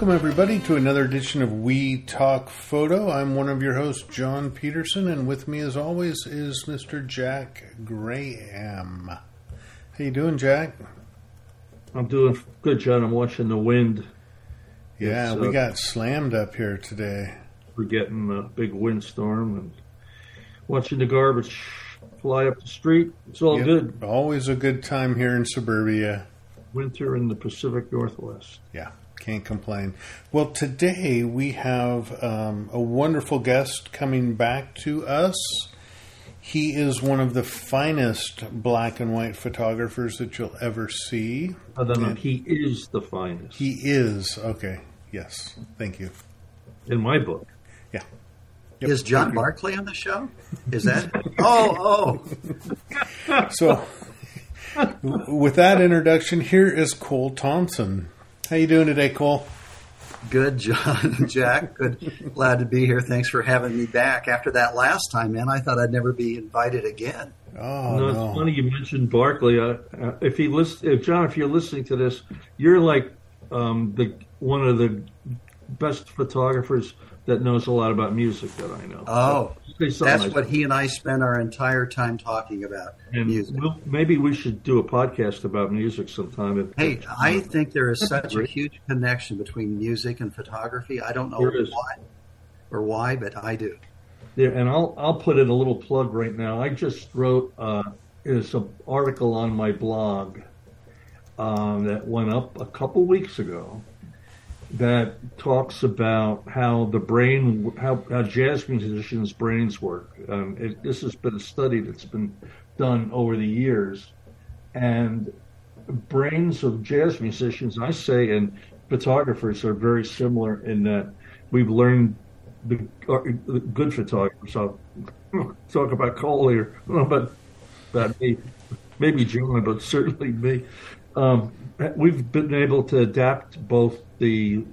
Welcome, everybody, to another edition of We Talk Photo. I'm one of your hosts, John Peterson, and with me, as always, is Mr. Jack Graham. How you doing, Jack? I'm doing good, John. I'm watching the wind. Yeah, we uh, got slammed up here today. We're getting a big windstorm and watching the garbage fly up the street. It's all yep. good. Always a good time here in suburbia. Winter in the Pacific Northwest. Yeah, can't complain. Well, today we have um, a wonderful guest coming back to us. He is one of the finest black and white photographers that you'll ever see. Other than he is the finest. He is. Okay. Yes. Thank you. In my book. Yeah. Yep. Is John Barclay on the show? Is that? oh, oh. so, with that introduction, here is Cole Thompson. How you doing today, Cole? Good, John, Jack. Good, glad to be here. Thanks for having me back. After that last time, man, I thought I'd never be invited again. Oh no! no. It's funny you mentioned Barclay. Uh, uh, if he listen, if John, if you're listening to this, you're like um, the one of the best photographers that knows a lot about music that I know. Oh, so that's what he and I spend our entire time talking about and music. We'll, maybe we should do a podcast about music sometime. Hey, if, I think there is such a huge connection between music and photography. I don't know why or why, but I do. Yeah, and I'll I'll put in a little plug right now. I just wrote uh, is an article on my blog um, that went up a couple weeks ago that talks about how the brain, how, how jazz musicians' brains work. Um, it, this has been a study that's been done over the years, and brains of jazz musicians, I say, and photographers are very similar in that we've learned the, uh, the good photographers. I'll talk about Cole here, but about me, maybe John, but certainly me. Um, we've been able to adapt both the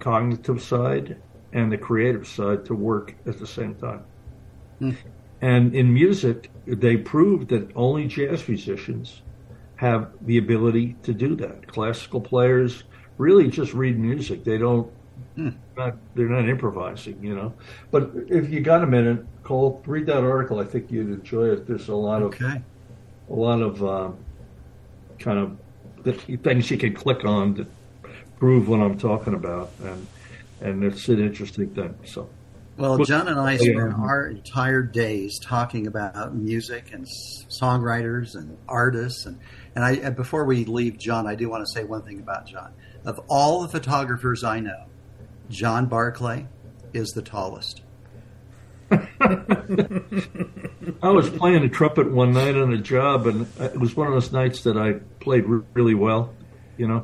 cognitive side and the creative side to work at the same time. Mm. And in music, they proved that only jazz musicians have the ability to do that. Classical players really just read music. They don't. Mm. Not, they're not improvising, you know. But if you got a minute, Cole, read that article. I think you'd enjoy it. There's a lot okay. of a lot of um, kind of things you can click on to prove what I'm talking about, and and it's an interesting thing. So. Well, John and I spent our entire days talking about music and songwriters and artists, and and I before we leave John, I do want to say one thing about John. Of all the photographers I know, John Barclay is the tallest. I was playing the trumpet one night on a job, and it was one of those nights that I played really well, you know.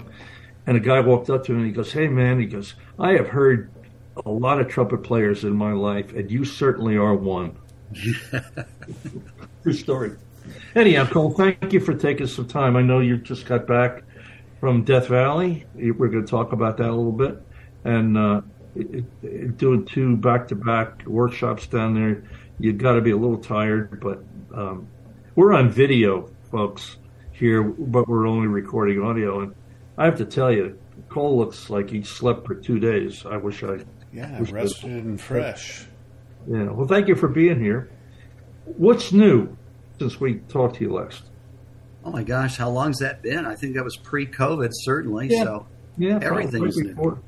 And a guy walked up to him and he goes, "Hey, man," he goes, "I have heard a lot of trumpet players in my life, and you certainly are one." True story. Anyhow, Cole, thank you for taking some time. I know you just got back from Death Valley. We're going to talk about that a little bit, and uh, it, it, doing two back-to-back workshops down there you've got to be a little tired, but um, we're on video, folks, here, but we're only recording audio. And I have to tell you, Cole looks like he slept for two days. I wish I. Yeah, wish rested and fresh. Yeah. Well, thank you for being here. What's new since we talked to you last? Oh my gosh, how long's that been? I think that was pre-COVID, certainly. Yeah. So yeah, everything's new.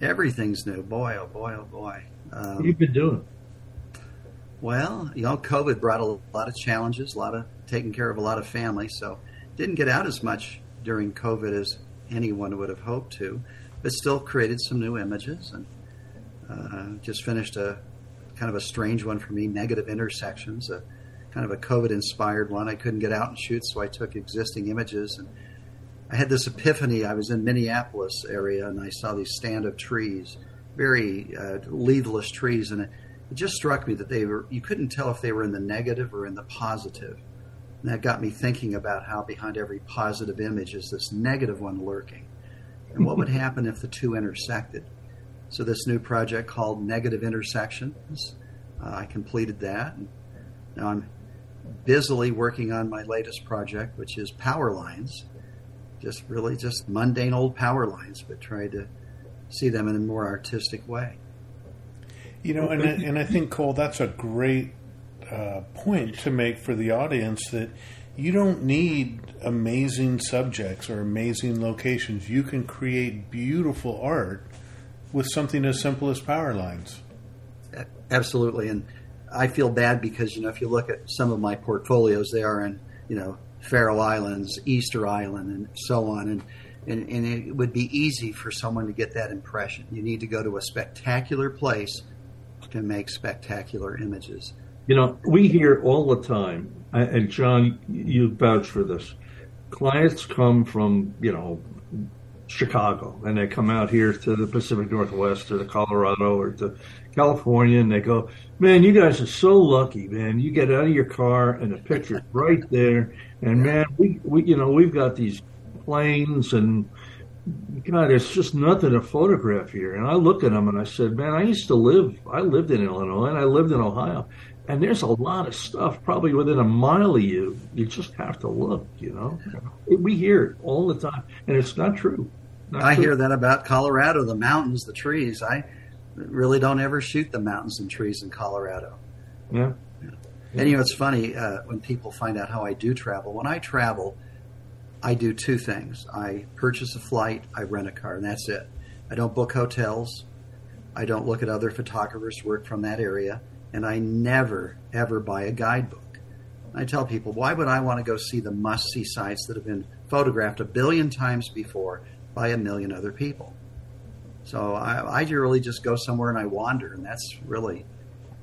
Everything's new. Boy, oh boy, oh boy. Um, what you've been doing? Well, you know, COVID brought a lot of challenges, a lot of taking care of a lot of families. So didn't get out as much during COVID as anyone would have hoped to, but still created some new images and uh, just finished a kind of a strange one for me, negative intersections, a kind of a COVID inspired one. I couldn't get out and shoot, so I took existing images and I had this epiphany. I was in Minneapolis area and I saw these stand of trees, very uh, leafless trees, and it just struck me that they were you couldn't tell if they were in the negative or in the positive. And that got me thinking about how behind every positive image is this negative one lurking. And what would happen if the two intersected? So this new project called Negative Intersections, uh, I completed that. Now I'm busily working on my latest project, which is power lines. Just really just mundane old power lines, but try to see them in a more artistic way. You know, and and I think Cole, that's a great uh, point to make for the audience that you don't need amazing subjects or amazing locations. You can create beautiful art with something as simple as power lines. Absolutely, and I feel bad because you know if you look at some of my portfolios, they are in you know Faroe Islands, Easter Island, and so on, and and, and it would be easy for someone to get that impression. You need to go to a spectacular place to make spectacular images. You know, we hear all the time, and John, you vouch for this. Clients come from, you know, Chicago and they come out here to the Pacific Northwest or to Colorado or to California and they go, man, you guys are so lucky, man. You get out of your car and the picture's right there. And man, we, we, you know, we've got these plains and God, it's just nothing to photograph here. And I look at them and I said, man, I used to live, I lived in Illinois and I lived in Ohio. And there's a lot of stuff probably within a mile of you. You just have to look, you know. We hear it all the time, and it's not true. Not I true. hear that about Colorado, the mountains, the trees. I really don't ever shoot the mountains and trees in Colorado. Yeah. And you know, it's funny uh, when people find out how I do travel. When I travel, I do two things. I purchase a flight, I rent a car, and that's it. I don't book hotels. I don't look at other photographers' work from that area, and I never ever buy a guidebook. I tell people, why would I want to go see the must-see sites that have been photographed a billion times before by a million other people? So I, I really just go somewhere and I wander, and that's really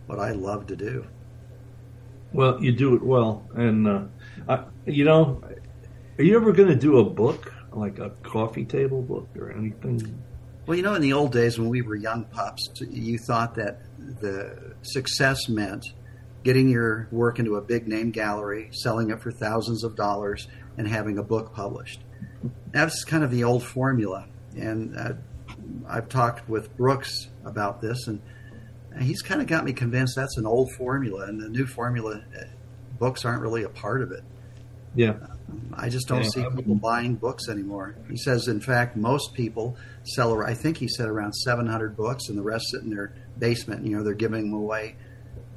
what I love to do. Well, you do it well, and uh, I, you know, are you ever going to do a book like a coffee table book or anything? Well, you know, in the old days when we were young pups, you thought that the success meant getting your work into a big name gallery, selling it for thousands of dollars, and having a book published. That's kind of the old formula. And uh, I've talked with Brooks about this, and he's kind of got me convinced that's an old formula, and the new formula, uh, books aren't really a part of it. Yeah. I just don't Yeah. see people buying books anymore. He says, in fact, most people sell. I think he said around 700 books, and the rest sit in their basement. You know, they're giving them away.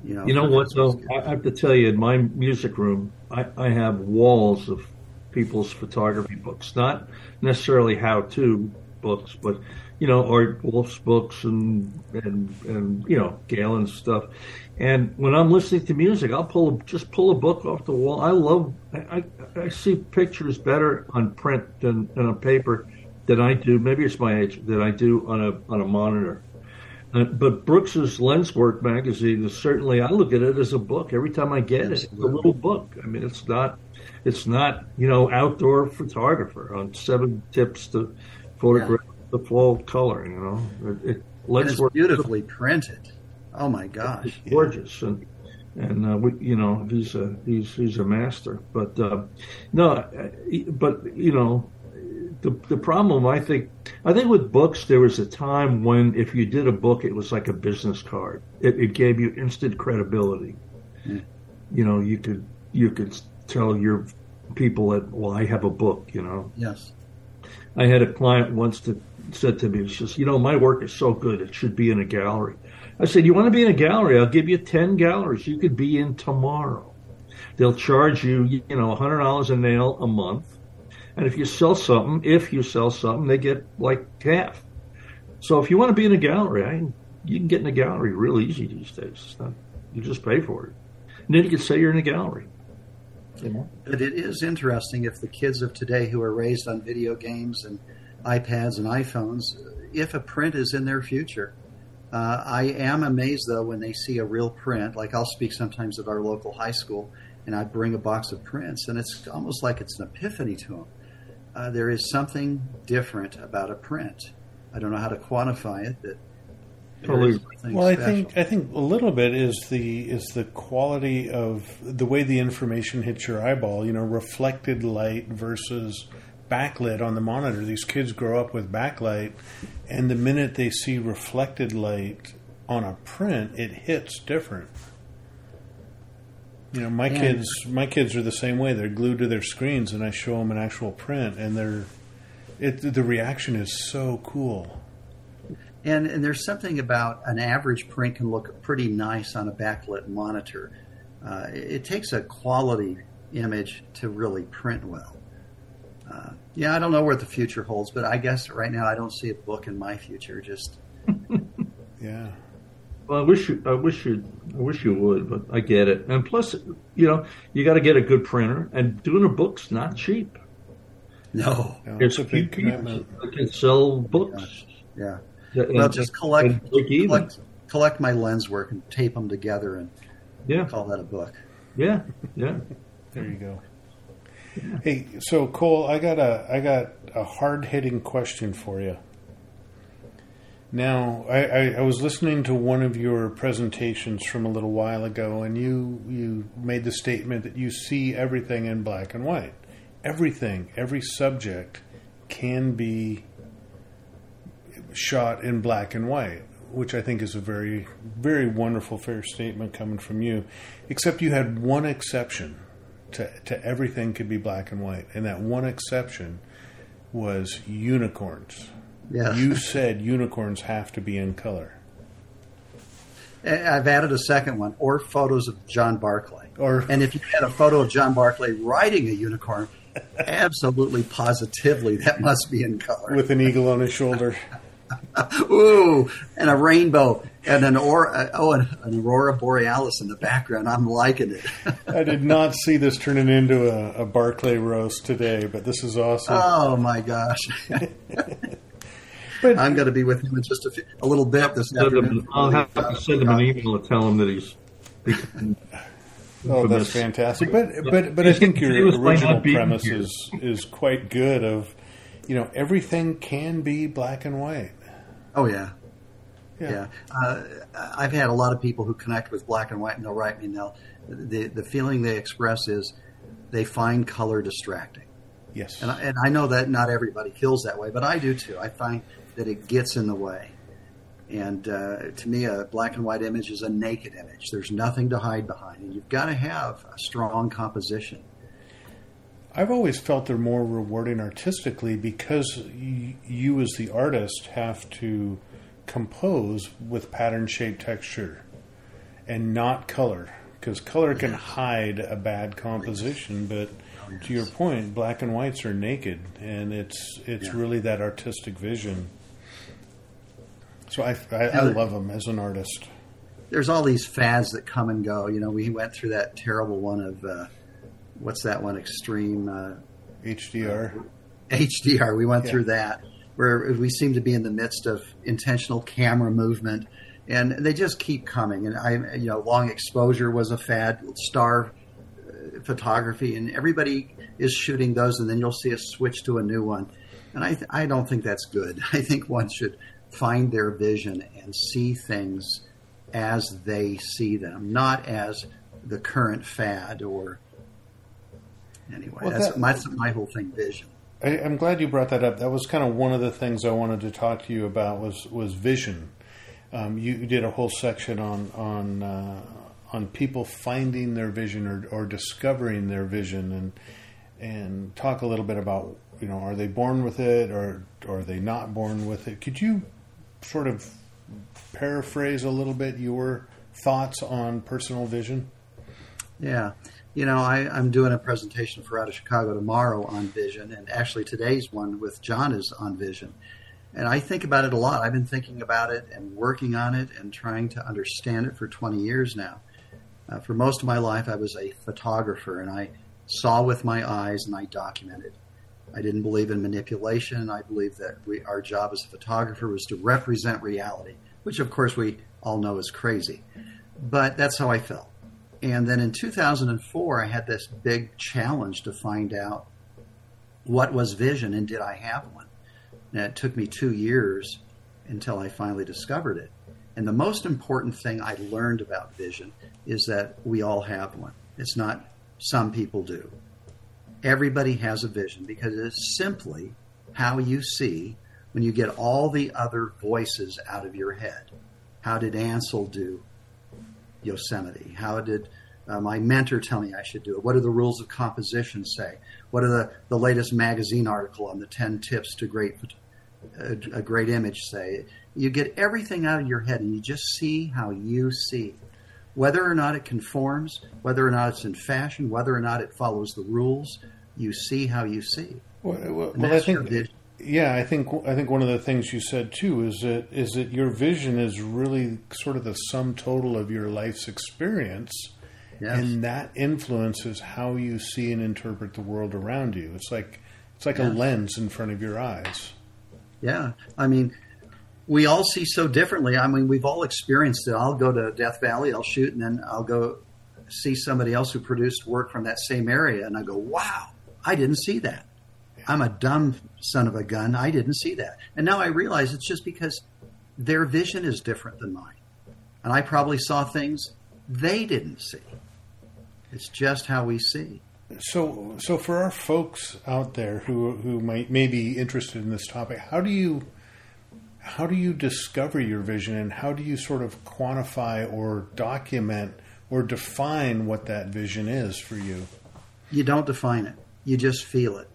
You know, You know what, though? Christmas I have to tell you, in my music room, I, I have walls of people's photography books. Not necessarily how-to books, but you know, Art Wolfe's books and and and you know, Galen's stuff. And when I'm listening to music, I'll pull a, just pull a book off the wall. I love. I, I, I see pictures better on print than, than on paper than I do. Maybe it's my age that I do on a on a monitor. Uh, but Brooks's Lenswork magazine is certainly I look at it as a book every time I get it. It's a little book. I mean, it's not it's not you know outdoor photographer on seven tips to photograph the fall color. You know, it, it And it's Lenswork beautifully printed. Oh my gosh! is gorgeous and. And uh, we, you know, he's a he's he's a master. But uh, no, but you know, the the problem I think I think with books there was a time when if you did a book it was like a business card. It, it gave you instant credibility. Hmm. You know, you could you could tell your people that well I have a book. You know, Yes. I had a client once that said to me, she says, you know, my work is so good, it should be in a gallery. I said, you want to be in a gallery? I'll give you 10 galleries you could be in tomorrow. They'll charge you, you know, $100 a nail a month. And if you sell something, if you sell something, they get like half. So if you want to be in a gallery, I, you can get in a gallery real easy these days. Not, you just pay for it. And then you can say you're in a gallery. You know? But it is interesting if the kids of today who are raised on video games and iPads and iPhones, if a print is in their future. Uh, I am amazed though when they see a real print. Like I'll speak sometimes at our local high school, and I bring a box of prints, and it's almost like it's an epiphany to them. Uh, there is something different about a print. I don't know how to quantify it, but there Totally. is something Well, I think I think a little bit is the is the quality of the way the information hits your eyeball. You know, reflected light versus backlit on the monitor. These kids grow up with backlight, and the minute they see reflected light on a print, it hits different. You know, my And- kids my kids are the same way. They're glued to their screens, and I show them an actual print, and they're it. The reaction is so cool. And, and there's something about an average print can look pretty nice on a backlit monitor. Uh, it, it, takes a quality image to really print well. Uh, yeah, I don't know where the future holds, but I guess right now I don't see a book in my future. Just yeah. Well, I wish you, I wish you, I wish you would, but I get it. And plus, you know, you got to get a good printer, and doing a book's not cheap. No, No, It's it's a big commitment. I can sell books. yeah. and- Well, just collect and break even. collect, collect my Lenswork and tape them together and Yeah, call that a book. yeah, yeah. There you go. Hey, so Cole, I got a I got a hard hitting question for you. Now, I, I, I was listening to one of your presentations from a little while ago, and you you made the statement that you see everything in black and white. Everything, every subject can be shot in black and white, which I think is a very, very wonderful, fair statement coming from you. Except you had one exception to, to everything could be black and white, and that one exception was unicorns. Yeah. You said unicorns have to be in color. I've added a second one, or photos of John Barclay. Or- and if you had a photo of John Barclay riding a unicorn, absolutely positively that must be in color. With an eagle on his shoulder. Ooh, and a rainbow and an or oh, an, an aurora borealis in the background. I'm liking it. I did not see this turning into a, a Barclay roast today, but this is awesome. oh my gosh! But- I'm going to be with him in just a, few, a little bit this afternoon. him, I'll have to send him an email to tell him that he's. Oh, that's fantastic! But but but I think your original premise here. is is quite good. Of you know everything can be black and white. Oh yeah, Yeah. yeah. Uh, I've had a lot of people who connect with black and white, and they'll write me. And they'll the the feeling they express is they find color distracting. Yes. And I, and I know that not everybody feels that way, but I do too. I find that it gets in the way. And uh, to me, a black and white image is a naked image. There's nothing to hide behind, and you've got to have a strong composition. I've always felt they're more rewarding artistically because y- you, as the artist, have to compose with pattern, shape, texture, and not color. Because color can hide a bad composition, but to your point, black and whites are naked, and it's it's Yeah. really that artistic vision. So I, I, I love him as an artist. There's all these fads that come and go. You know, we went through that terrible one of uh, what's that one? Extreme uh, HDR. HDR. We went Yeah. through that where we seem to be in the midst of intentional camera movement, and they just keep coming. And I, you know, long exposure was a fad, star uh, photography, and everybody is shooting those, and then you'll see a switch to a new one. And I, th- I don't think that's good. I think one should find their vision and see things as they see them, not as the current fad or. Anyway, Well, that's that- my, that's my whole thing. Vision. I, I'm glad you brought that up. That was kind of one of the things I wanted to talk to you about was was vision. Um, you, you did a whole section on on uh, on people finding their vision or, or discovering their vision, and and talk a little bit about you know are they born with it or, or are they not born with it? Could you sort of paraphrase a little bit your thoughts on personal vision? Yeah. You know, I, I'm doing a presentation for Out of Chicago tomorrow on vision, and actually today's one with John is on vision. And I think about it a lot. I've been thinking about it and working on it and trying to understand it for 20 years now. Uh, for most of my life, I was a photographer, and I saw with my eyes and I documented. I didn't believe in manipulation. I believed that we, our job as a photographer was to represent reality, which of course we all know is crazy. But that's how I felt. And then in 2004, I had this big challenge to find out what was vision and did I have one. And it took me two years until I finally discovered it. And the most important thing I learned about vision is that we all have one. It's not some people do. Everybody has a vision because it's simply how you see when you get all the other voices out of your head. How did Ansel do Yosemite? How did uh, my mentor tell me I should do it? What do the rules of composition say? What are the, the latest magazine article on the 10 tips to great a, a great image say? You get everything out of your head and you just see how you see. Whether or not it conforms, whether or not it's in fashion, whether or not it follows the rules, you see how you see. Well, well, well I think, yeah, I think I think one of the things you said too is that is that your vision is really sort of the sum total of your life's experience, yes. and that influences how you see and interpret the world around you. It's like it's like yes. a lens in front of your eyes. Yeah, I mean, we all see so differently. I mean, we've all experienced it. I'll go to Death Valley, I'll shoot, and then I'll go see somebody else who produced work from that same area, and I go, "Wow, I didn't see that. I'm a dumb son of a gun. I didn't see that." And now I realize it's just because their vision is different than mine, and I probably saw things they didn't see. It's just how we see. So, so for our folks out there who who might may be interested in this topic, how do you how do you discover your vision and how do you sort of quantify or document or define what that vision is for you? You don't define it. You just feel it.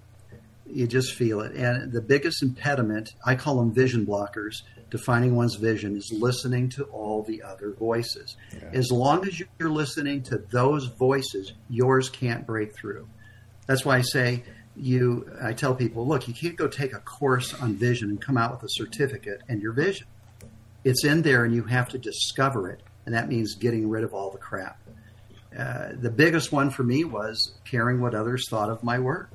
You just feel it. And the biggest impediment, I call them vision blockers, defining one's vision is listening to all the other voices. Yeah. As long as you're listening to those voices, yours can't break through. That's why I say you I tell people, look, you can't go take a course on vision and come out with a certificate and your vision. It's in there and you have to discover it, and that means getting rid of all the crap. Uh, the biggest one for me was caring what others thought of my work.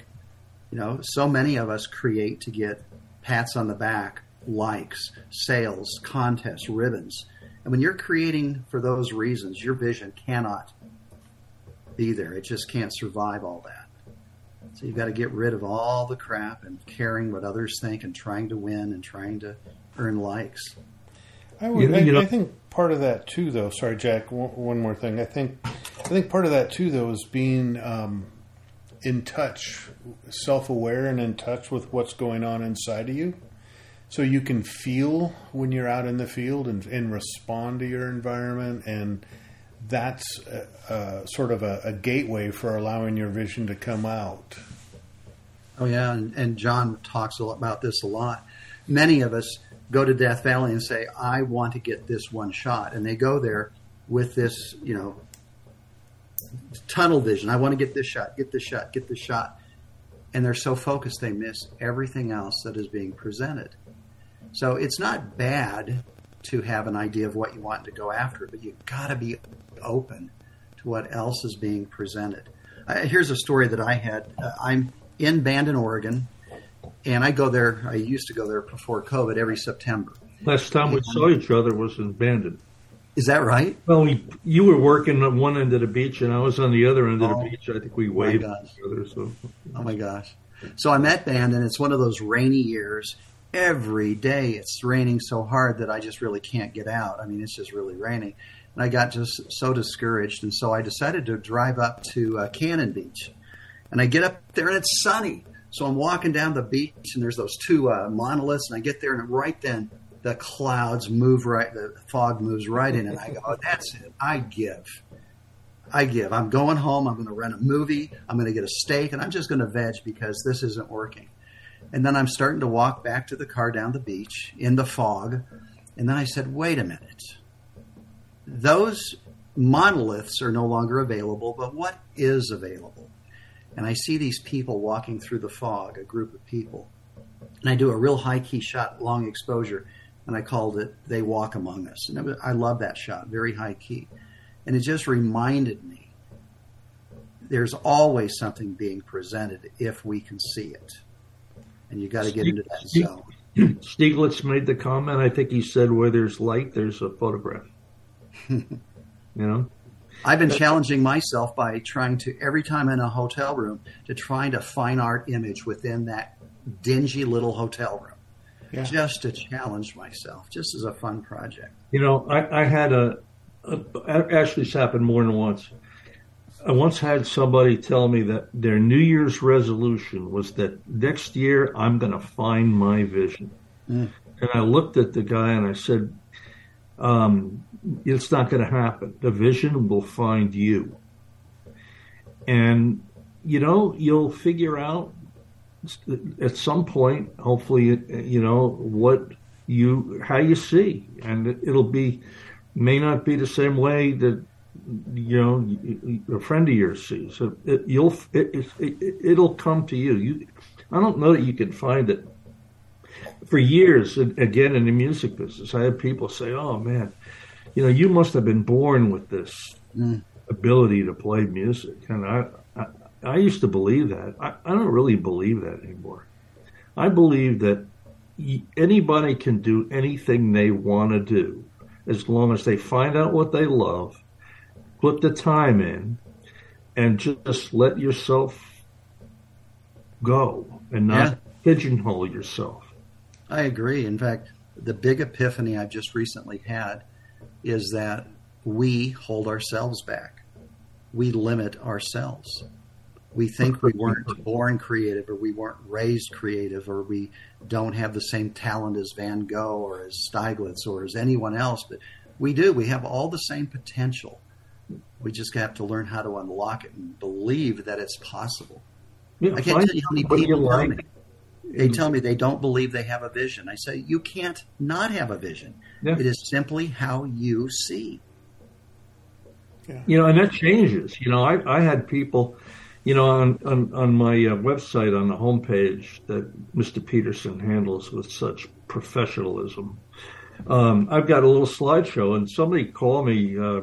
You know, so many of us create to get pats on the back, likes, sales, contests, ribbons. And when you're creating for those reasons, your vision cannot be there. It just can't survive all that. So you've got to get rid of all the crap and caring what others think and trying to win and trying to earn likes. I, would, you, you I, I think part of that too, though. Sorry, Jack. One, one, more thing. I think I think part of that too, though, is being um, in touch, self-aware, and in touch with what's going on inside of you, so you can feel when you're out in the field and, and respond to your environment and that's a, a sort of a, a, gateway for allowing your vision to come out. Oh yeah, and, and John talks about this a lot. Many of us go to Death Valley and say, "I want to get this one shot," and they go there with this, you know, tunnel vision. I want to get this shot, get this shot, get this shot, and they're so focused they miss everything else that is being presented. So it's not bad to have an idea of what you want to go after, but you've got to be open to what else is being presented. Uh, here's a story that I had. Uh, I'm in Bandon, Oregon, and I go there. I used to go there before COVID every September. Last time we saw each other was in Bandon. Is that right? Well, we, you were working on one end of the beach, and I was on the other end of the oh, beach. I think we waved each other. So. Oh my gosh! So I'm at Bandon. It's one of those rainy years. Every day it's raining so hard that I just really can't get out. I mean, it's just really raining. And I got just so discouraged. And so I decided to drive up to uh, Cannon Beach. And I get up there and it's sunny. So I'm walking down the beach and there's those two uh, monoliths. And I get there and right then the clouds move right, the fog moves right in. And I go, oh, that's it. I give. I give. I'm going home. I'm going to rent a movie. I'm going to get a steak and I'm just going to veg because this isn't working. And then I'm starting to walk back to the car down the beach in the fog. And then I said, wait a minute those monoliths are no longer available, but what is available? And I see these people walking through the fog, a group of people. And I do a real high key shot, long exposure, and I called it They Walk Among Us. And was, I love that shot, very high key. And it just reminded me there's always something being presented if we can see it. And you got to get into that zone. Stieglitz made the comment, I think he said, where there's light, there's a photograph. you know? I've been challenging myself by trying to every time in a hotel room to find a fine art image within that dingy little hotel room. Yeah. Just to challenge myself, just as a fun project. You know, I, I had a, a actually this happened more than once. I once had somebody tell me that their New Year's resolution was that next year I'm going to find my vision. Mm. And I looked at the guy and I said, um, it's not going to happen. The vision will find you. And, you know, you'll figure out at some point, hopefully, you know, what you how you see, and it, it'll be may not be the same way that you know a friend of yours sees. So it, you'll it, it, will come to you. You, I don't know that you can find it. For years, again in the music business, I had people say, "Oh man, you know, you must have been born with this mm. ability to play music." And I, I, I used to believe that. I, I don't really believe that anymore. I believe that anybody can do anything they want to do as long as they find out what they love, put the time in, and just let yourself go and not yeah. pigeonhole yourself. I agree. In fact, the big epiphany I've just recently had is that we hold ourselves back. We limit ourselves we think we weren't born creative or we weren't raised creative or we don't have the same talent as Van Gogh or as Stieglitz or as anyone else, but we do. We have all the same potential. We just have to learn how to unlock it and believe that it's possible. Yeah, I can't tell you how many people tell me. They tell me they don't believe they have a vision. I say, you can't not have a vision. Yeah. It is simply how you see. Yeah. You know, and that changes. You know, I, I had people you know, on on, on my uh, website on the homepage that Mr. Peterson handles with such professionalism, um, I've got a little slideshow, and somebody called me uh,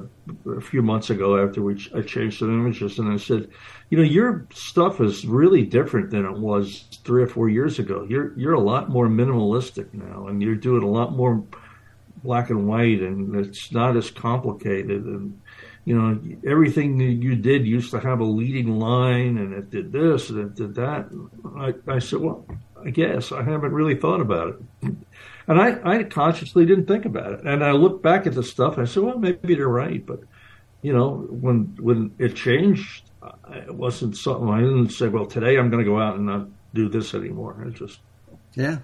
a few months ago after we ch- I changed some images, and I said, you know, your stuff is really different than it was three or four years ago. You're you're a lot more minimalistic now, and you're doing a lot more black and white, and it's not as complicated and you know, everything that you did used to have a leading line and it did this and it did that. I, I said, well, I guess I haven't really thought about it. And I, I consciously didn't think about it. And I looked back at the stuff and I said, well, maybe they're right. But, you know, when, when it changed, it wasn't something I didn't say, well, today I'm going to go out and not do this anymore. It just. Yeah,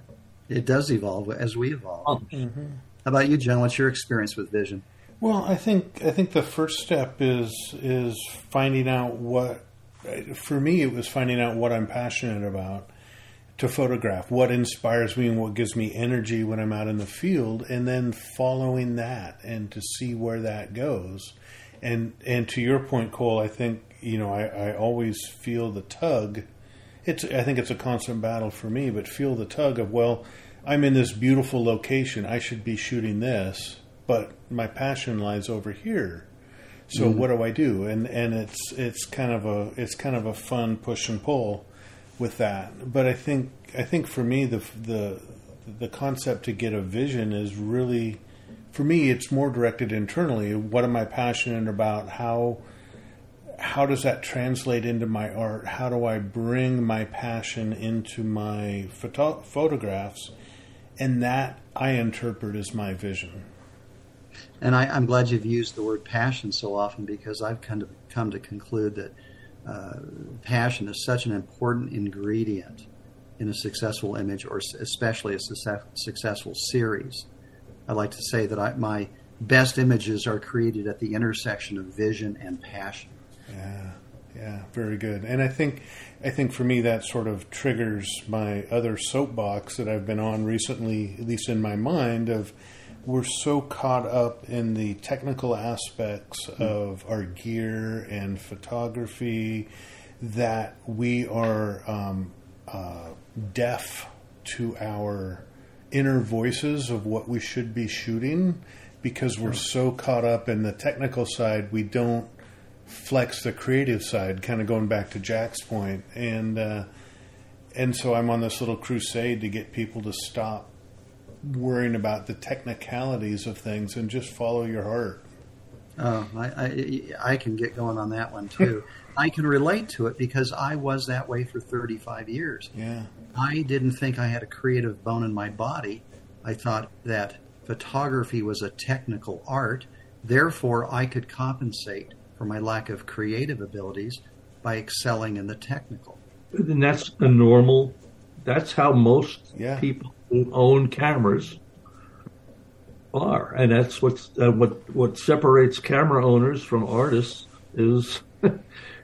it does evolve as we evolve. Oh. Mm-hmm. How about you, John? What's your experience with vision? Well, I think I think the first step is is finding out what. For me, it was finding out what I'm passionate about to photograph, what inspires me and what gives me energy when I'm out in the field, and then following that and to see where that goes. And and to your point, Cole, I think you know I, I always feel the tug. It's I think it's a constant battle for me, but feel the tug of well, I'm in this beautiful location. I should be shooting this but my passion lies over here. So mm-hmm. what do I do? And and it's it's kind of a it's kind of a fun push and pull with that. But I think I think for me the the the concept to get a vision is really for me it's more directed internally. What am I passionate about? How how does that translate into my art? How do I bring my passion into my photo- photographs? And that I interpret as my vision. And I, am glad you've used the word passion so often because I've kind of come to conclude that uh, passion is such an important ingredient in a successful image or especially a success, successful series. I like to say that I, my best images are created at the intersection of vision and passion. Yeah, yeah, very good. And I think, I think for me that sort of triggers my other soapbox that I've been on recently, at least in my mind, of we're so caught up in the technical aspects mm-hmm. of our gear and photography that we are um, uh, deaf to our inner voices of what we should be shooting because we're so caught up in the technical side we don't flex the creative side kind of going back to jack's point and uh, and so i'm on this little crusade to get people to stop worrying about the technicalities of things and just follow your heart. Oh, I, I, I can get going on that one too. I can relate to it because I was that way for 35 years. Yeah. I didn't think I had a creative bone in my body. I thought that photography was a technical art. Therefore, I could compensate for my lack of creative abilities by excelling in the technical. And that's a normal, that's how most yeah. people who own cameras are, and that's what's uh, what what separates camera owners from artists is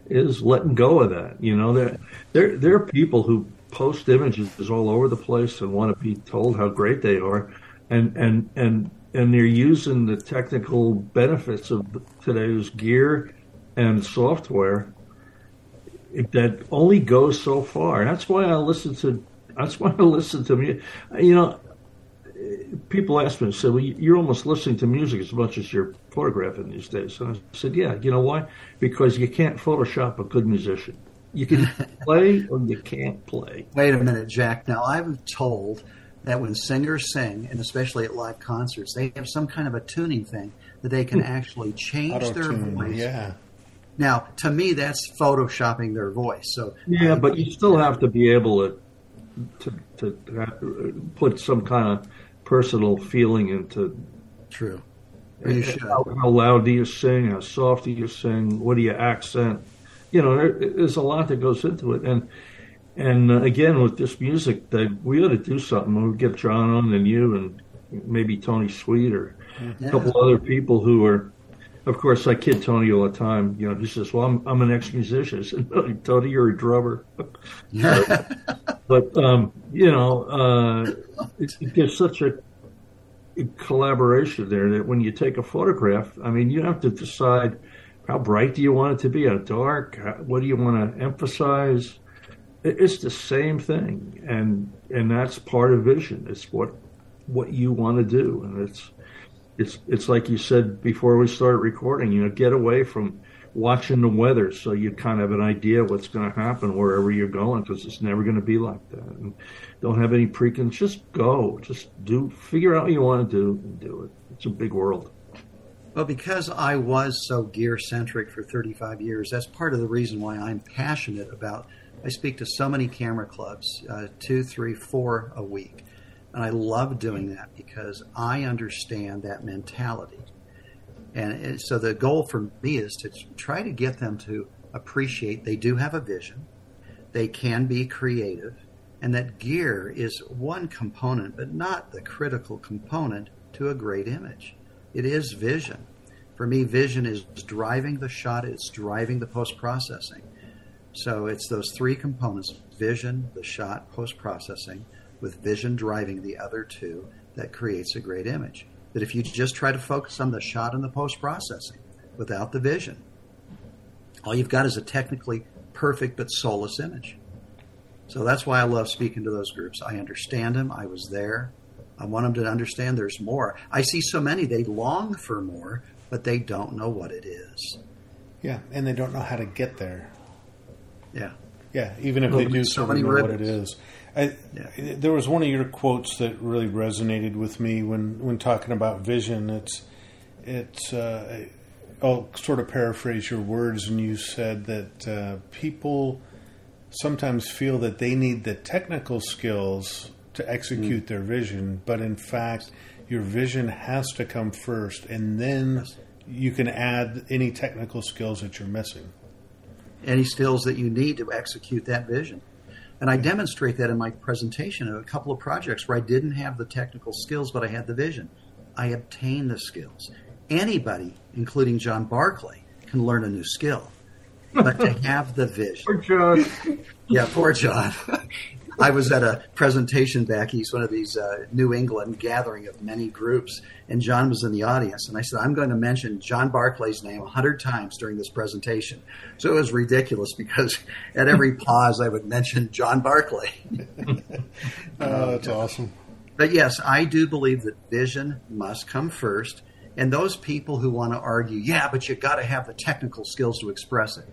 is letting go of that. You know, there there there are people who post images all over the place and want to be told how great they are, and and and and they're using the technical benefits of today's gear and software that only goes so far. That's why I listen to. That's why I listen to me. You know, people ask me, "said well, you're almost listening to music as much as you're photographing these days." And I said, "Yeah, you know why? Because you can't Photoshop a good musician. You can play or you can't play." Wait a minute, Jack. Now I'm told that when singers sing, and especially at live concerts, they have some kind of a tuning thing that they can hmm. actually change their voice. Yeah. Now, to me, that's photoshopping their voice. So Yeah, but you still have to be able to to to put some kind of personal feeling into true. How, how loud do you sing, how soft do you sing, what do you accent? You know, there, there's a lot that goes into it, and and uh, again with this music, that we ought to do something. We'll get John on and you and maybe Tony Sweet or a couple other people who are. Of course, I kid Tony all the time. You know, he says, "Well, I'm I'm an ex-musician." I said, no, "Tony, you're a drummer." but um, you know, uh, it, it gives such a collaboration there that when you take a photograph, I mean, you have to decide how bright do you want it to be, how dark, what do you want to emphasize. It, it's the same thing, and and that's part of vision. It's what what you want to do, and it's it's it's like you said before we start recording. You know, get away from watching the weather so you kind of have an idea what's going to happen wherever you're going because it's never going to be like that. And don't have any preconceptions. Just go. Just do. Figure out what you want to do and do it. It's a big world. Well, because I was so gear centric for 35 years, that's part of the reason why I'm passionate about. I speak to so many camera clubs, uh, two, three, four a week. And I love doing that because I understand that mentality. And so the goal for me is to try to get them to appreciate they do have a vision, they can be creative, and that gear is one component, but not the critical component to a great image. It is vision. For me, vision is driving the shot, it's driving the post processing. So it's those three components vision, the shot, post processing, with vision driving the other two that creates a great image. That if you just try to focus on the shot and the post processing without the vision, all you've got is a technically perfect but soulless image. So that's why I love speaking to those groups. I understand them. I was there. I want them to understand there's more. I see so many, they long for more, but they don't know what it is. Yeah, and they don't know how to get there. Yeah. Yeah, even if Well, they do so sort of many know what it is. I, Yeah. There was one of your quotes that really resonated with me when, when talking about vision. It's it's. Uh, I'll sort of paraphrase your words, and you said that uh, people sometimes feel that they need the technical skills to execute their vision, but in fact, your vision has to come first, and then you can add any technical skills that you're missing. any skills that you need to execute that vision. And I demonstrate that in my presentation of a couple of projects where I didn't have the technical skills, but I had the vision. I obtained the skills. Anybody, including John Barclay, can learn a new skill, but to have the vision. Poor John. Yeah, poor John. I was at a presentation back east, one of these uh, New England gathering of many groups, and John was in the audience. And I said, I'm going to mention John Barclay's name a hundred times during this presentation. So it was ridiculous because at every pause I would mention John Barclay. Oh, that's awesome. But yes, I do believe that vision must come first. And those people who want to argue, yeah, but you got to have the technical skills to express it.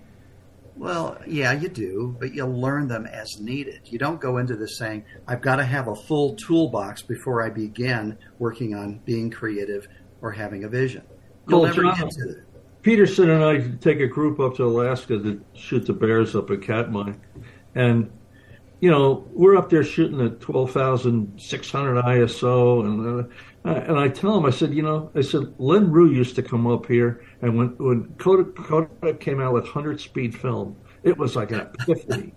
Well, yeah, you do, but you learn them as needed. You don't go into this saying, I've got to have a full toolbox before I begin working on being creative or having a vision. You'll Well, never John- get to it. Peterson and I take a group up to Alaska to shoot the bears up at Katmai, and you know we're up there shooting at twelve thousand six hundred ISO, and uh, Uh, and I tell him, I said, you know, I said Len Rue used to come up here, and when when Kodak, Kodak came out with hundred speed film, it was like an epiphany.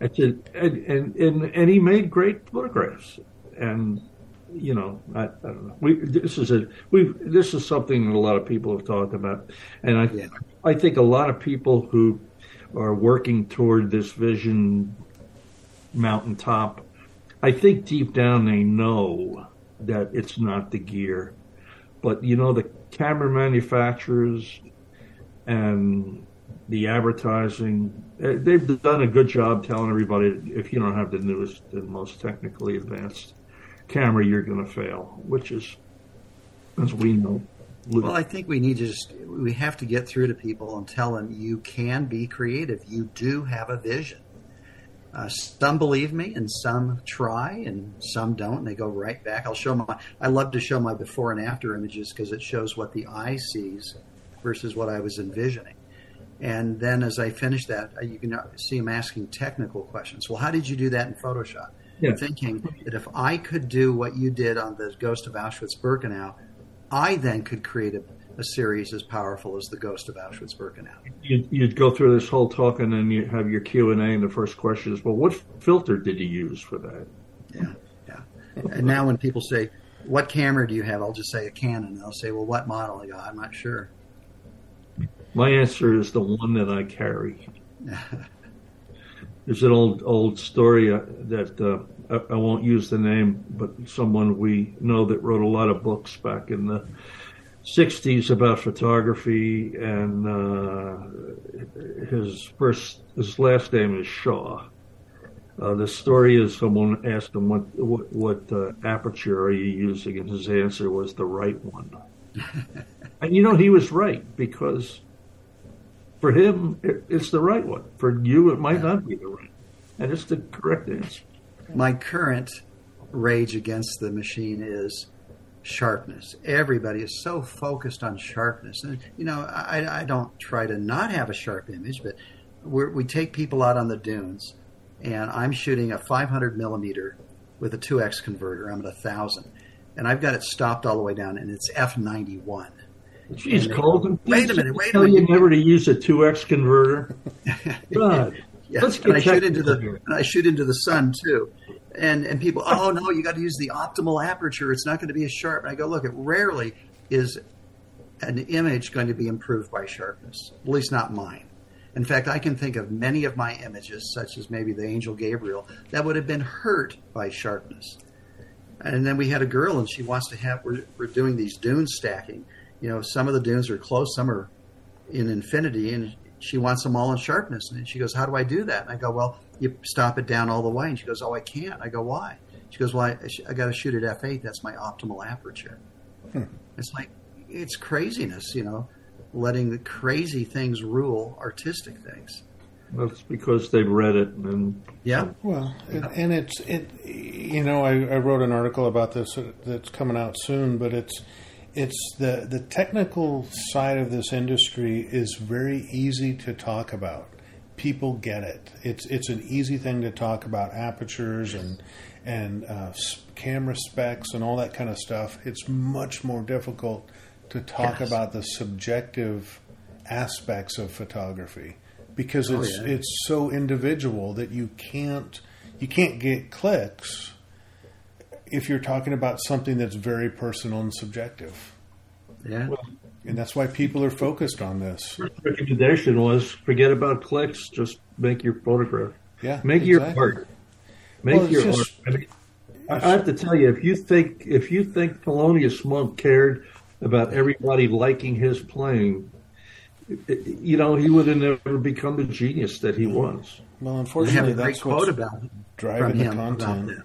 I said, and, and and and he made great photographs, and you know, I, I don't know. We this is a we this is something that a lot of people have talked about, and I Yeah. I think a lot of people who are working toward this vision mountaintop, I think deep down they know that it's not the gear. But you know, the camera manufacturers and the advertising, eh, they've done a good job telling everybody if you don't have the newest and most technically advanced camera, you're going to fail, which is, as we know. Well, I think we need to just, we have to get through to people and tell them you can be creative. You do have a vision. Uh, some believe me and some try and some don't and they go right back. I'll show my i love to show my before and after images because it shows what the eye sees versus what i was envisioning. And then as i finish that uh, you can see him asking technical questions. Well how did you do that in photoshop? Yeah. thinking that if i could do what you did on the ghost of auschwitz birkenau i then could create a a series as powerful as the Ghost of Auschwitz-Birkenau. You'd, you'd, go through this whole talk, and then you have your Q and A, and the first question is, "Well, what filter did you use for that?" Yeah, yeah. and now when people say, "What camera do you have?" I'll just say a Canon. They'll say, "Well, what model?" I go, "I'm not sure." My answer is the one that I carry. There's an old old story uh, that uh, I, I won't use the name, but someone we know that wrote a lot of books back in the 60s about photography, and uh, his first his last name is Shaw. Uh, the story is someone asked him what what, what uh, aperture are you using, and his answer was the right one. and you know he was right because for him it, it's the right one. For you, it might not be the right, and it's the correct answer. My current rage against the machine is sharpness. Everybody is so focused on sharpness. And, you know, I, I don't try to not have a sharp image, but we take people out on the dunes, and I'm shooting a 500 millimeter with a 2x converter. I'm at a thousand, and I've got it stopped all the way down, and it's f91. Jeez, Colton. Wait a minute. Wait a tell minute. you never to use a 2x converter. God. yeah. Let's and I shoot into the and I shoot into the sun too and and people, oh no, you got to use the optimal aperture. It's not going to be as sharp. And I go, look, it rarely is an image going to be improved by sharpness. At least not mine. In fact, I can think of many of my images, such as maybe the angel Gabriel, that would have been hurt by sharpness. And then we had a girl, and she wants to have. We're, we're doing these dunes stacking. You know, some of the dunes are close, some are in infinity, and she wants them all in sharpness. And she goes, "How do I do that?" And I go, "Well, you stop it down all the way." And she goes, "Oh, I can't." I go, "Why?" She goes, "Well, I, I got to shoot at f8. That's my optimal aperture." Hmm. It's like it's craziness, you know, letting the crazy things rule artistic things. That's because they've read it and yeah. Well, and it's it. You know, I, I wrote an article about this that's coming out soon, but it's it's the the technical side of this industry is very easy to talk about. People get it. It's it's an easy thing to talk about apertures and and uh, camera specs and all that kind of stuff. It's much more difficult to talk yes. about the subjective aspects of photography because oh, it's oh, yeah. it's so individual that you can't you can't get clicks if you're talking about something that's very personal and subjective. Yeah. Well, and that's why people are focused on this. recommendation was forget about clicks, just make your photograph. Yeah. Make exactly. your art. Make well, your just, art. I, mean, I have to tell you, if you think if you think Thelonious Monk cared about everybody liking his playing, you know, he would have never become the genius that he was. Well, unfortunately, that's quote about driving the content.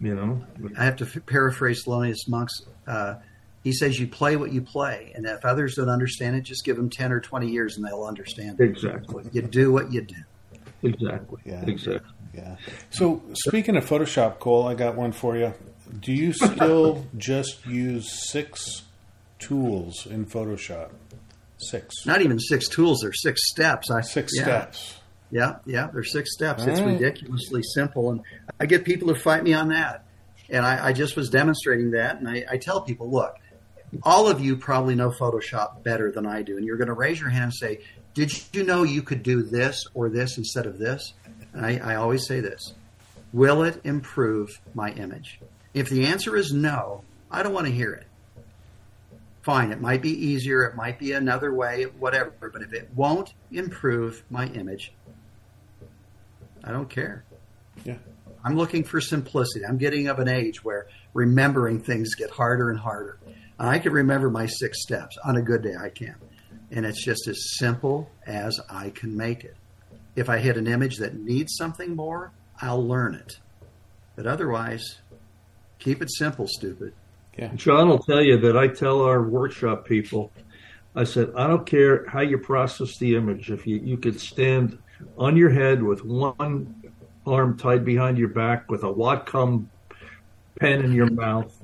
You know, I have to f- paraphrase Thelonious Monk's. Uh, he says, "You play what you play, and if others don't understand it, just give them ten or twenty years, and they'll understand it." Exactly. You do what you do. Exactly. Yeah. Exactly. Yeah. So, speaking of Photoshop, Cole, I got one for you. Do you still just use six tools in Photoshop? Six. Not even six tools. There's six steps. I six yeah. steps. Yeah, yeah. There's six steps. All it's right. ridiculously simple, and I get people to fight me on that. And I, I just was demonstrating that, and I, I tell people, look, all of you probably know Photoshop better than I do, and you're going to raise your hand and say, "Did you know you could do this or this instead of this?" And I, I always say this: Will it improve my image? If the answer is no, I don't want to hear it. Fine, it might be easier, it might be another way, whatever. But if it won't improve my image, I don't care. Yeah. I'm looking for simplicity. I'm getting of an age where remembering things get harder and harder. I can remember my six steps on a good day. I can, and it's just as simple as I can make it. If I hit an image that needs something more, I'll learn it. But otherwise, keep it simple, stupid. Yeah. John will tell you that I tell our workshop people, I said, I don't care how you process the image. If you, you could stand on your head with one arm tied behind your back with a Wacom pen in your mouth.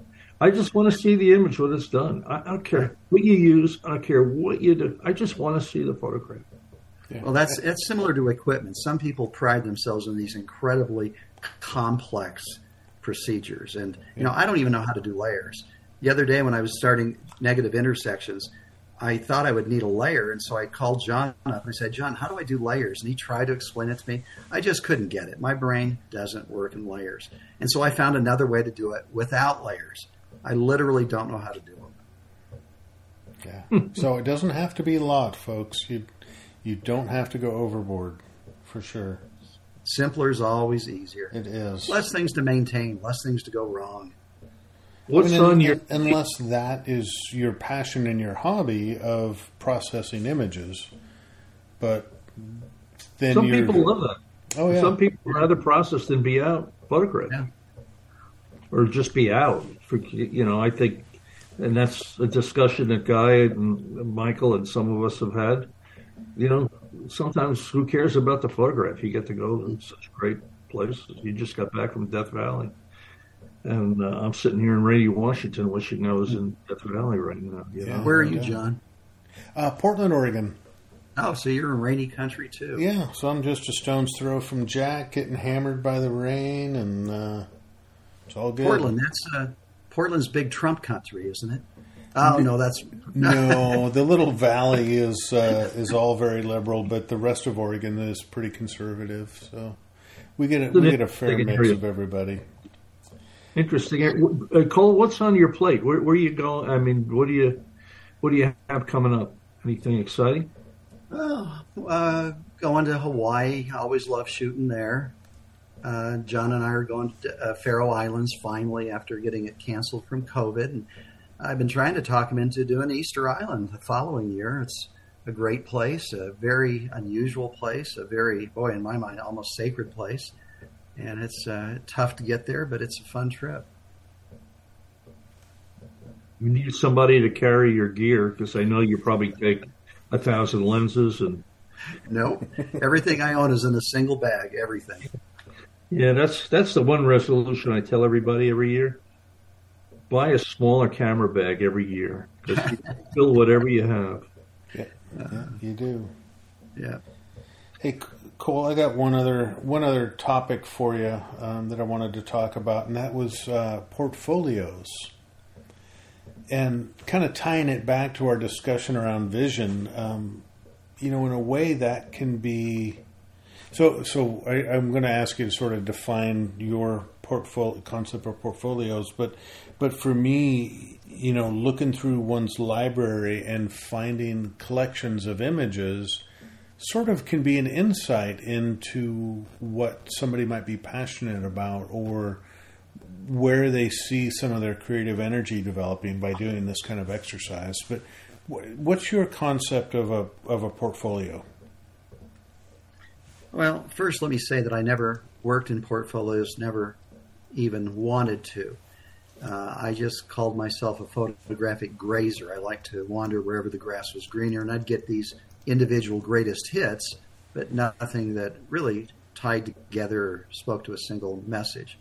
I just want to see the image when it's done. I, I don't care what you use. I don't care what you do. I just want to see the photograph. Yeah. Well, that's that's similar to equipment. Some people pride themselves on these incredibly complex procedures, and you know, I don't even know how to do layers. The other day, when I was starting negative intersections, I thought I would need a layer, and so I called John up and I said, "John, how do I do layers?" And he tried to explain it to me. I just couldn't get it. My brain doesn't work in layers, and so I found another way to do it without layers. I literally don't know how to do them. Yeah. so it doesn't have to be a lot, folks. You you don't have to go overboard, for sure. Simpler is always easier. It is. Less things to maintain, less things to go wrong. What's I mean, on your unless that is your passion and your hobby of processing images, but then some people love that. Oh yeah. Some people rather process than be out photograph, yeah. or just be out. For you know, I think, and that's a discussion that Guy and Michael and some of us have had. You know, sometimes who cares about the photograph? You get to go to such great places. You just got back from Death Valley. And uh, I'm sitting here in rainy Washington, wishing I was in Death Valley right now. You know? Where are you, John? Uh, Portland, Oregon. Oh, so you're in rainy country too? Yeah. So I'm just a stone's throw from Jack, getting hammered by the rain, and uh, it's all good. Portland. That's uh, Portland's big Trump country, isn't it? Oh no, that's no. The little valley is uh, is all very liberal, but the rest of Oregon is pretty conservative. So we get a, we get a fair mix of everybody. Interesting. Uh, Cole, what's on your plate? Where, where are you going? I mean, what do you what do you have coming up? Anything exciting? Oh, uh, going to Hawaii. I always love shooting there. Uh, John and I are going to uh, Faroe Islands finally after getting it canceled from COVID. And I've been trying to talk him into doing Easter Island the following year. It's a great place, a very unusual place, a very, boy, in my mind, almost sacred place and it's uh, tough to get there, but it's a fun trip. You need somebody to carry your gear because I know you probably take a thousand lenses and. Nope, everything I own is in a single bag. Everything. Yeah, that's that's the one resolution I tell everybody every year. Buy a smaller camera bag every year. Just fill whatever you have. Yeah, yeah, you do. Yeah. Hey, Cole, I got one other one other topic for you um, that I wanted to talk about, and that was uh, portfolios. And kind of tying it back to our discussion around vision, um, you know, in a way that can be. So, so I, am going to ask you to sort of define your portfolio concept of portfolios, but but for me, you know, looking through one's library and finding collections of images sort of can be an insight into what somebody might be passionate about or where they see some of their creative energy developing by doing this kind of exercise. But what's your concept of a of a portfolio? Well, first, let me say that I never worked in portfolios, never even wanted to. Uh, I just called myself a photographic grazer. I like to wander wherever the grass was greener, and I'd get these individual greatest hits, but nothing that really tied together or spoke to a single message.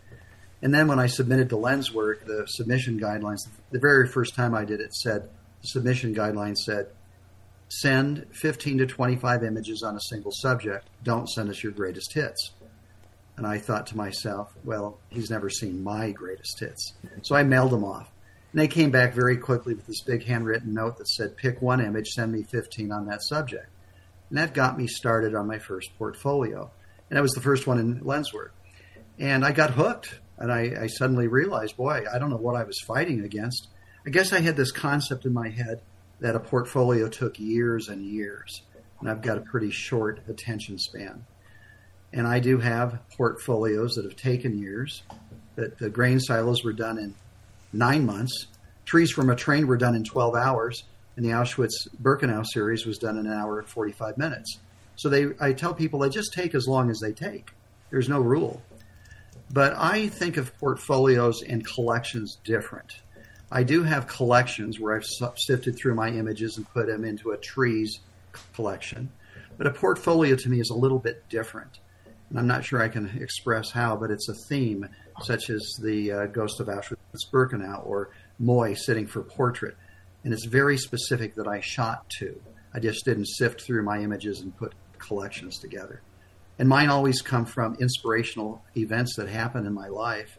And then when I submitted to Lenswork, the submission guidelines, the very first time I did it said, the submission guidelines said, send 15 to 25 images on a single subject. Don't send us your greatest hits. And I thought to myself, well, he's never seen my greatest hits. So I mailed them off. And they came back very quickly with this big handwritten note that said, pick one image, send me 15 on that subject. And that got me started on my first portfolio. And that was the first one in Lenswork. And I got hooked. And I, I suddenly realized, boy, I don't know what I was fighting against. I guess I had this concept in my head that a portfolio took years and years. And I've got a pretty short attention span. And I do have portfolios that have taken years. That the grain silos were done in nine months. Trees from a train were done in 12 hours, and the Auschwitz Birkenau series was done in an hour and 45 minutes. So they, I tell people they just take as long as they take. There's no rule. But I think of portfolios and collections different. I do have collections where I've sifted through my images and put them into a trees collection. But a portfolio to me is a little bit different. And I'm not sure I can express how, but it's a theme, such as the uh, Ghost of Auschwitz Birkenau or Moy sitting for portrait. And it's very specific that I shot to. I just didn't sift through my images and put collections together. And mine always come from inspirational events that happen in my life.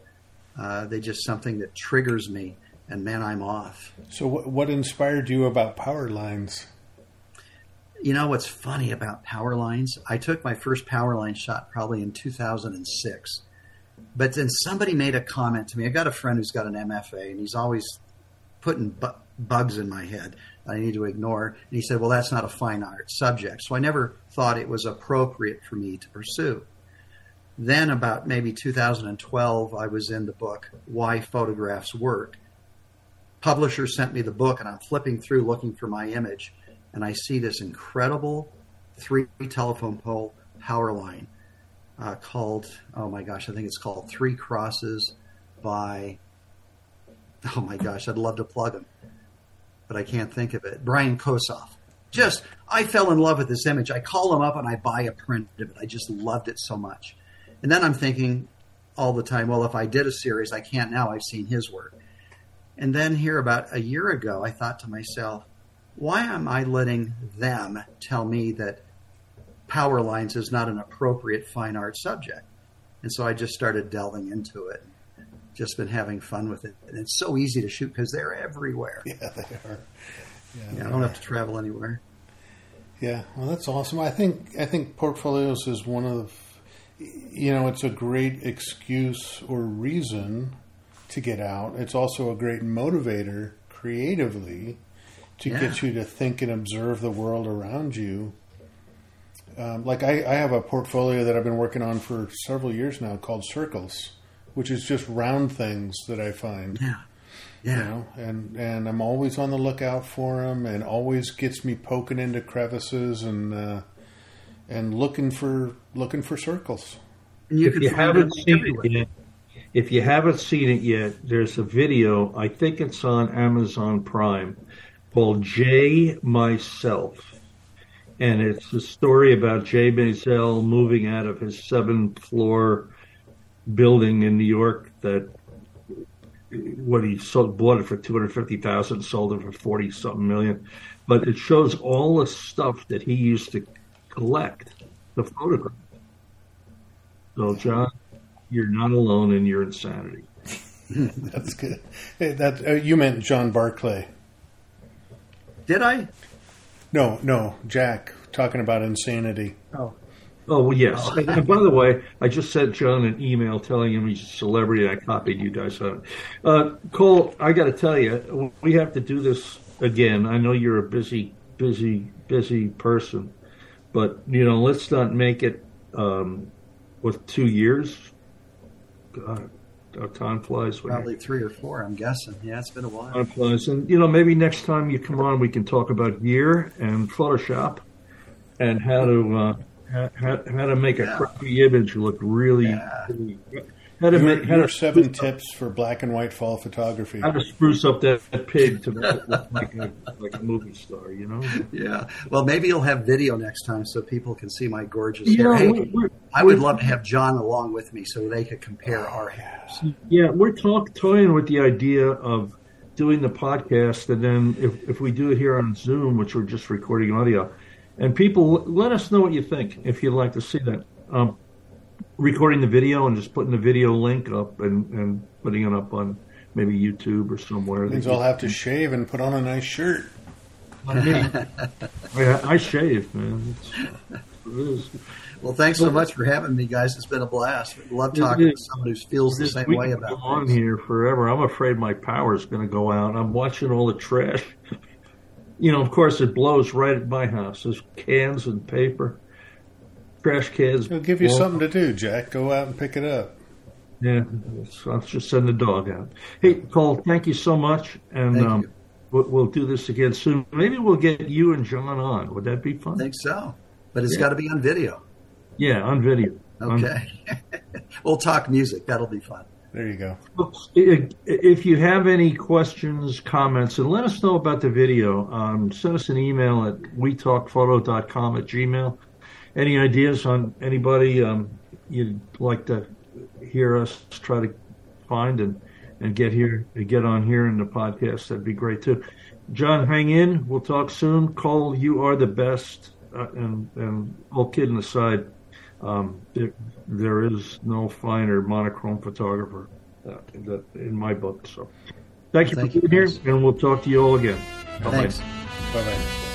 Uh, they just something that triggers me, and man, I'm off. So, what, what inspired you about power lines? You know what's funny about power lines? I took my first power line shot probably in 2006. But then somebody made a comment to me. I got a friend who's got an MFA, and he's always putting bu- bugs in my head. I need to ignore. And he said, Well, that's not a fine art subject. So I never thought it was appropriate for me to pursue. Then, about maybe 2012, I was in the book Why Photographs Work. Publisher sent me the book, and I'm flipping through looking for my image, and I see this incredible three telephone pole power line uh, called, oh my gosh, I think it's called Three Crosses by, oh my gosh, I'd love to plug him but I can't think of it. Brian Kosoff. Just, I fell in love with this image. I call him up and I buy a print of it. I just loved it so much. And then I'm thinking all the time, well, if I did a series, I can't now. I've seen his work. And then here, about a year ago, I thought to myself, why am I letting them tell me that power lines is not an appropriate fine art subject? And so I just started delving into it just been having fun with it. And it's so easy to shoot because they're everywhere. Yeah, they are. Yeah, yeah I don't have to travel anywhere. Yeah, well, that's awesome. I think I think portfolios is one of you know, it's a great excuse or reason to get out. It's also a great motivator creatively to yeah. get you to think and observe the world around you. Um, like I, I have a portfolio that I've been working on for several years now called Circles which is just round things that I find. Yeah. Yeah. You know, and and I'm always on the lookout for them, and always gets me poking into crevices and uh, and looking for looking for circles. You if you haven't seen it yet, if you haven't seen it yet, there's a video. I think it's on Amazon Prime called Jay Myself, and it's a story about Jay Maisel moving out of his seventh floor building in New York that what he sold bought it for two hundred fifty thousand, sold it for forty something million. But it shows all the stuff that he used to collect, the photograph. So, John, you're not alone in your insanity. That's good. Hey, that uh, you meant John Barclay. Did I? No, no, Jack talking about insanity. Oh. Oh well, yes. Oh. and by the way, I just sent John an email telling him he's a celebrity. I copied you guys on it. Uh, Cole, I got to tell you, we have to do this again. I know you're a busy, busy, busy person, but you know, let's not make it um, with two years. God, time flies. Probably three or four, I'm guessing. Yeah, it's been a while. Time flies, and you know, maybe next time you come on, we can talk about gear and Photoshop and how to. Uh, how, how, to make a yeah. crappy image look really, yeah. really how to make how to seven tips for black and white fall photography. How to spruce up that, that pig to look like a, like a movie star, you know? Yeah. Well, maybe you'll have video next time so people can see my gorgeous hair. Hey, we're, we're, I would love to have John along with me so they could compare our hairs. Yeah, we're talk, toying with the idea of doing the podcast, and then if, if we do it here on Zoom, which we're just recording audio and people, let us know what you think if you'd like to see that. Um, recording the video and just putting the video link up and, and putting it up on maybe YouTube or somewhere. Means I'll have to shave and put on a nice shirt. I, I shave, man. Well, thanks so much for having me, guys. It's been a blast. Love talking to someone who feels the same way about. On here forever. I'm afraid my power is going to go out. I'm watching all the trash you know, of course, it blows right at my house. There's cans and paper. Trash cans. It'll give you Well, something to do, Jack. Go out and pick it up. Yeah, so I'll just send the dog out. Hey, Paul, thank you so much, and Thank um, you. we'll, we'll do this again soon. Maybe we'll get you and John on. Would that be fun? I think so. But it's Yeah. got to be on video. Yeah, on video. On- Okay. we'll talk music. That'll be fun. There you go. If if you have any questions, comments, and let us know about the video, um, send us an email at wetalkphoto.com at gmail. Any ideas on anybody um, you'd like to hear us try to find and, and get here, get on here in the podcast? That'd be great too. John, hang in. We'll talk soon. Cole, you are the best. Uh, and, and all kidding aside, um, there, there is no finer monochrome photographer uh, in, in my book. So, thank you Thank for you, being here, and we'll talk to you all again. Bye-bye. Thanks. Bye bye.